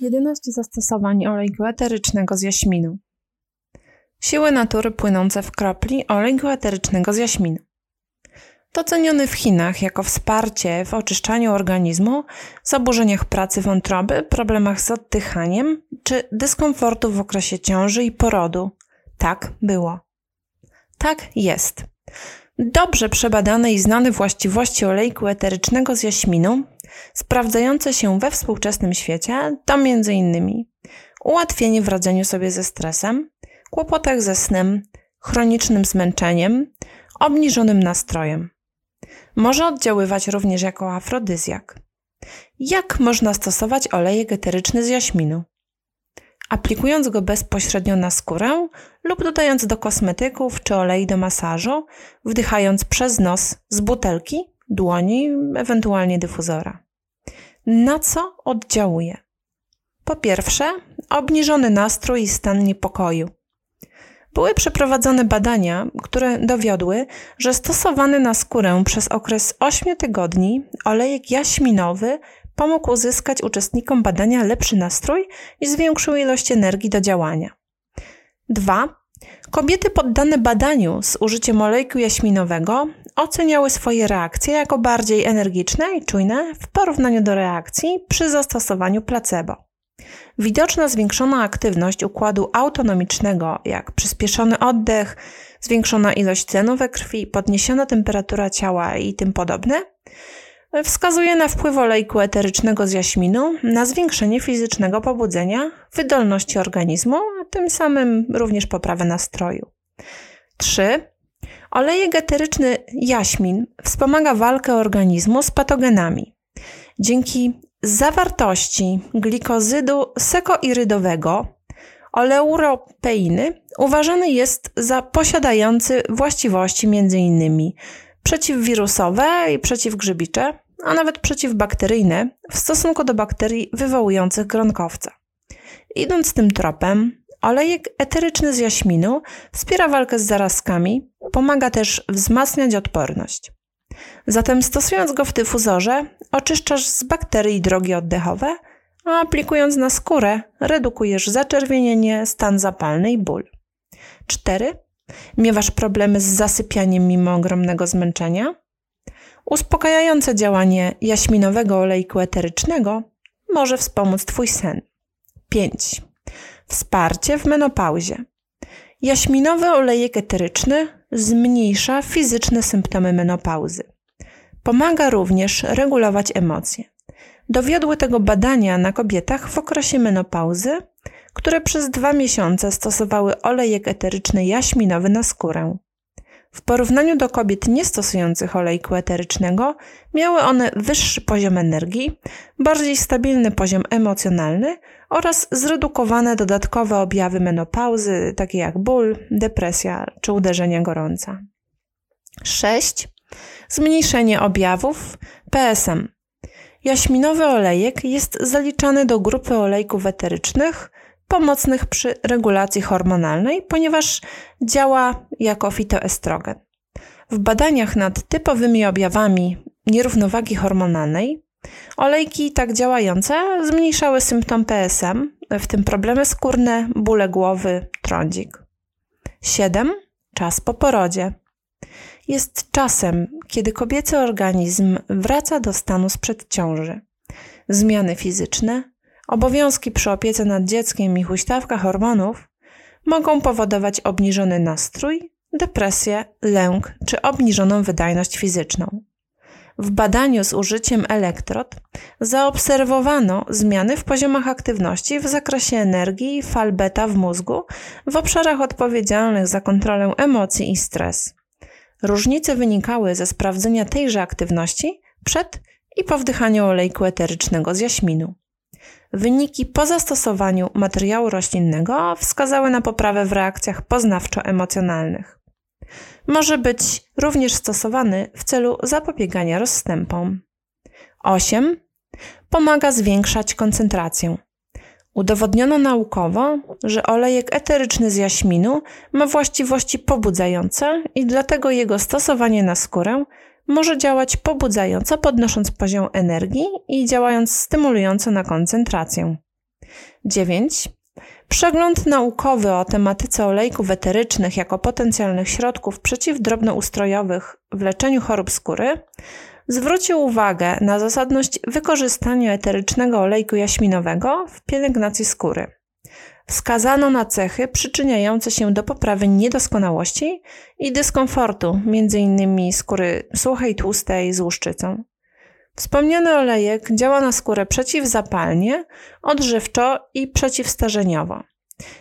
11 zastosowań olejku eterycznego z jaśminu. Siły natury płynące w kropli olejku eterycznego z jaśminu. Doceniony w Chinach jako wsparcie w oczyszczaniu organizmu, zaburzeniach pracy wątroby, problemach z oddychaniem czy dyskomfortu w okresie ciąży i porodu. Tak było. Tak jest. Dobrze przebadane i znane właściwości olejku eterycznego z jaśminu, sprawdzające się we współczesnym świecie, to m.in. ułatwienie w radzeniu sobie ze stresem, kłopotach ze snem, chronicznym zmęczeniem, obniżonym nastrojem. Może oddziaływać również jako afrodyzjak. Jak można stosować olejek eteryczny z jaśminu? Aplikując go bezpośrednio na skórę lub dodając do kosmetyków czy olei do masażu, wdychając przez nos z butelki, dłoni, ewentualnie dyfuzora. Na co oddziałuje? Po pierwsze, obniżony nastrój i stan niepokoju. Były przeprowadzone badania, które dowiodły, że stosowany na skórę przez okres 8 tygodni olejek jaśminowy pomógł uzyskać uczestnikom badania lepszy nastrój i zwiększył ilość energii do działania. 2. Kobiety poddane badaniu z użyciem olejku jaśminowego oceniały swoje reakcje jako bardziej energiczne i czujne w porównaniu do reakcji przy zastosowaniu placebo. Widoczna zwiększona aktywność układu autonomicznego, jak przyspieszony oddech, zwiększona ilość tlenu we krwi, podniesiona temperatura ciała i tym podobne, wskazuje na wpływ olejku eterycznego z jaśminu na zwiększenie fizycznego pobudzenia, wydolności organizmu, a tym samym również poprawę nastroju. 3. Olejek eteryczny jaśmin wspomaga walkę organizmu z patogenami. Dzięki zawartości glikozydu sekoirydowego oleuropeiny uważany jest za posiadający właściwości m.in. przeciwwirusowe i przeciwgrzybicze, a nawet przeciwbakteryjne w stosunku do bakterii wywołujących gronkowca. Idąc tym tropem, olejek eteryczny z jaśminu wspiera walkę z zarazkami, pomaga też wzmacniać odporność. Zatem stosując go w dyfuzorze, oczyszczasz z bakterii drogi oddechowe, a aplikując na skórę, redukujesz zaczerwienienie, stan zapalny i ból. 4. Miewasz problemy z zasypianiem mimo ogromnego zmęczenia? Uspokajające działanie jaśminowego olejku eterycznego może wspomóc Twój sen. 5. Wsparcie w menopauzie. Jaśminowy olejek eteryczny zmniejsza fizyczne symptomy menopauzy. Pomaga również regulować emocje. Dowiodły tego badania na kobietach w okresie menopauzy, które przez dwa miesiące stosowały olejek eteryczny jaśminowy na skórę. W porównaniu do kobiet niestosujących olejku eterycznego, miały one wyższy poziom energii, bardziej stabilny poziom emocjonalny oraz zredukowane dodatkowe objawy menopauzy, takie jak ból, depresja czy uderzenia gorąca. 6. Zmniejszenie objawów PSM. Jaśminowy olejek jest zaliczany do grupy olejków eterycznych, pomocnych przy regulacji hormonalnej, ponieważ działa jako fitoestrogen. W badaniach nad typowymi objawami nierównowagi hormonalnej olejki tak działające zmniejszały symptom PSM, w tym problemy skórne, bóle głowy, trądzik. 7. Czas po porodzie. Jest czasem, kiedy kobiecy organizm wraca do stanu sprzed ciąży. Zmiany fizyczne, Obowiązki przy opiece nad dzieckiem i huśtawka hormonów mogą powodować obniżony nastrój, depresję, lęk czy obniżoną wydajność fizyczną. W badaniu z użyciem elektrod zaobserwowano zmiany w poziomach aktywności w zakresie energii fal beta w mózgu w obszarach odpowiedzialnych za kontrolę emocji i stres. Różnice wynikały ze sprawdzenia tejże aktywności przed i po wdychaniu olejku eterycznego z jaśminu. Wyniki po zastosowaniu materiału roślinnego wskazały na poprawę w reakcjach poznawczo-emocjonalnych. Może być również stosowany w celu zapobiegania rozstępom. 8. Pomaga zwiększać koncentrację. Udowodniono naukowo, że olejek eteryczny z jaśminu ma właściwości pobudzające i dlatego jego stosowanie na skórę może działać pobudzająco, podnosząc poziom energii i działając stymulująco na koncentrację. 9. Przegląd naukowy o tematyce olejków eterycznych jako potencjalnych środków przeciwdrobnoustrojowych w leczeniu chorób skóry zwrócił uwagę na zasadność wykorzystania eterycznego olejku jaśminowego w pielęgnacji skóry. Wskazano na cechy przyczyniające się do poprawy niedoskonałości i dyskomfortu, m.in. skóry suchej, tłustej z łuszczycą. Wspomniany olejek działa na skórę przeciwzapalnie, odżywczo i przeciwstarzeniowo.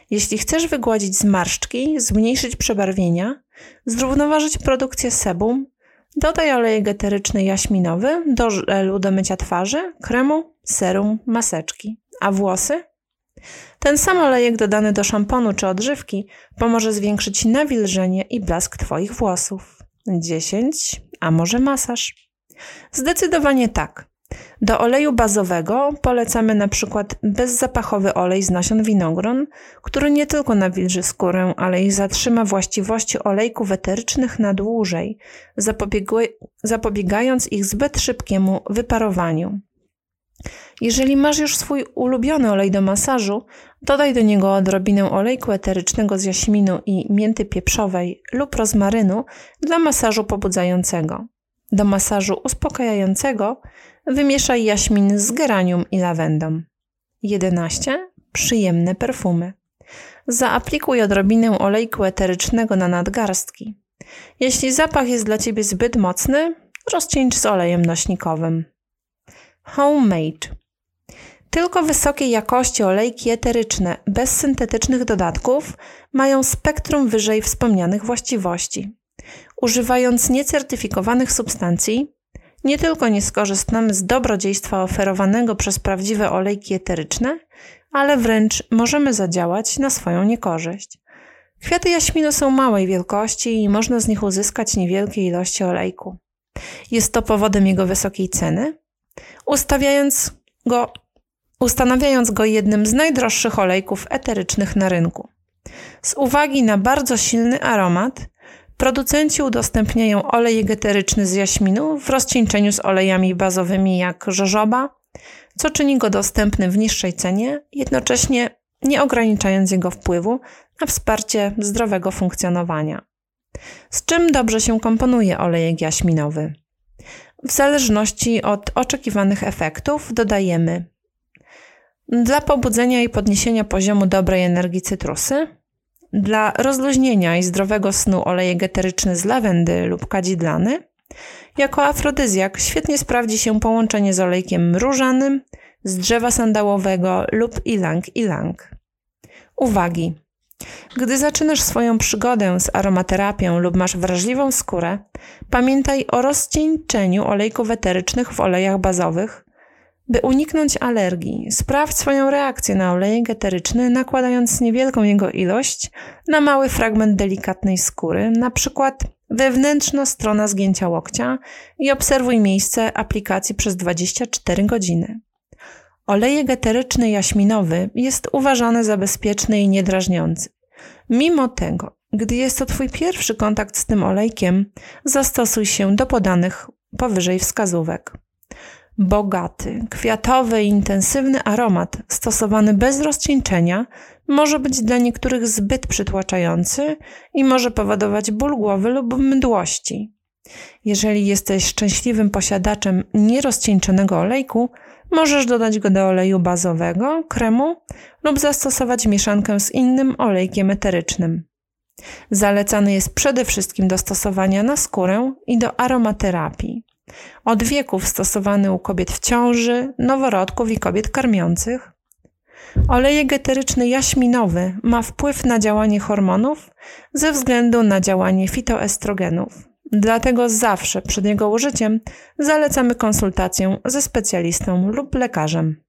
Jeśli chcesz wygładzić zmarszczki, zmniejszyć przebarwienia, zrównoważyć produkcję sebum, dodaj olejek eteryczny jaśminowy do żelu do mycia twarzy, kremu, serum, maseczki. A włosy? Ten sam olejek dodany do szamponu czy odżywki pomoże zwiększyć nawilżenie i blask Twoich włosów. 10. A może masaż? Zdecydowanie tak. Do oleju bazowego polecamy na przykład bezzapachowy olej z nasion winogron, który nie tylko nawilży skórę, ale i zatrzyma właściwości olejków eterycznych na dłużej, zapobiegając ich zbyt szybkiemu wyparowaniu. Jeżeli masz już swój ulubiony olej do masażu, dodaj do niego odrobinę olejku eterycznego z jaśminu i mięty pieprzowej lub rozmarynu dla masażu pobudzającego. Do masażu uspokajającego wymieszaj jaśmin z geranium i lawendą. 11. Przyjemne perfumy. Zaaplikuj odrobinę olejku eterycznego na nadgarstki. Jeśli zapach jest dla Ciebie zbyt mocny, rozcieńcz z olejem nośnikowym. Homemade. Tylko wysokiej jakości olejki eteryczne, bez syntetycznych dodatków, mają spektrum wyżej wspomnianych właściwości. Używając niecertyfikowanych substancji, nie tylko nie skorzystamy z dobrodziejstwa oferowanego przez prawdziwe olejki eteryczne, ale wręcz możemy zadziałać na swoją niekorzyść. Kwiaty jaśminu są małej wielkości i można z nich uzyskać niewielkie ilości olejku. Jest to powodem jego wysokiej ceny, ustawiając go, ustanawiając go jednym z najdroższych olejków eterycznych na rynku. Z uwagi na bardzo silny aromat, Producenci udostępniają olej eteryczny z jaśminu w rozcieńczeniu z olejami bazowymi jak żożoba, co czyni go dostępnym w niższej cenie, jednocześnie nie ograniczając jego wpływu na wsparcie zdrowego funkcjonowania. Z czym dobrze się komponuje olejek jaśminowy? W zależności od oczekiwanych efektów dodajemy dla pobudzenia i podniesienia poziomu dobrej energii cytrusy, dla rozluźnienia i zdrowego snu olejek eteryczny z lawendy lub kadzidlany. Jako afrodyzjak świetnie sprawdzi się połączenie z olejkiem różanym, z drzewa sandałowego lub ilang-ilang. Uwagi! Gdy zaczynasz swoją przygodę z aromaterapią lub masz wrażliwą skórę, pamiętaj o rozcieńczeniu olejków eterycznych w olejach bazowych, by uniknąć alergii, sprawdź swoją reakcję na olejek eteryczny, nakładając niewielką jego ilość na mały fragment delikatnej skóry, na przykład wewnętrzna strona zgięcia łokcia i obserwuj miejsce aplikacji przez 24 godziny. Olejek eteryczny jaśminowy jest uważany za bezpieczny i niedrażniący. Mimo tego, gdy jest to Twój pierwszy kontakt z tym olejkiem, zastosuj się do podanych powyżej wskazówek. Bogaty, kwiatowy i intensywny aromat stosowany bez rozcieńczenia może być dla niektórych zbyt przytłaczający i może powodować ból głowy lub mdłości. Jeżeli jesteś szczęśliwym posiadaczem nierozcieńczonego olejku, możesz dodać go do oleju bazowego, kremu lub zastosować mieszankę z innym olejkiem eterycznym. Zalecany jest przede wszystkim do stosowania na skórę i do aromaterapii. Od wieków stosowany u kobiet w ciąży, noworodków i kobiet karmiących. Olejek eteryczny jaśminowy ma wpływ na działanie hormonów ze względu na działanie fitoestrogenów. Dlatego zawsze przed jego użyciem zalecamy konsultację ze specjalistą lub lekarzem.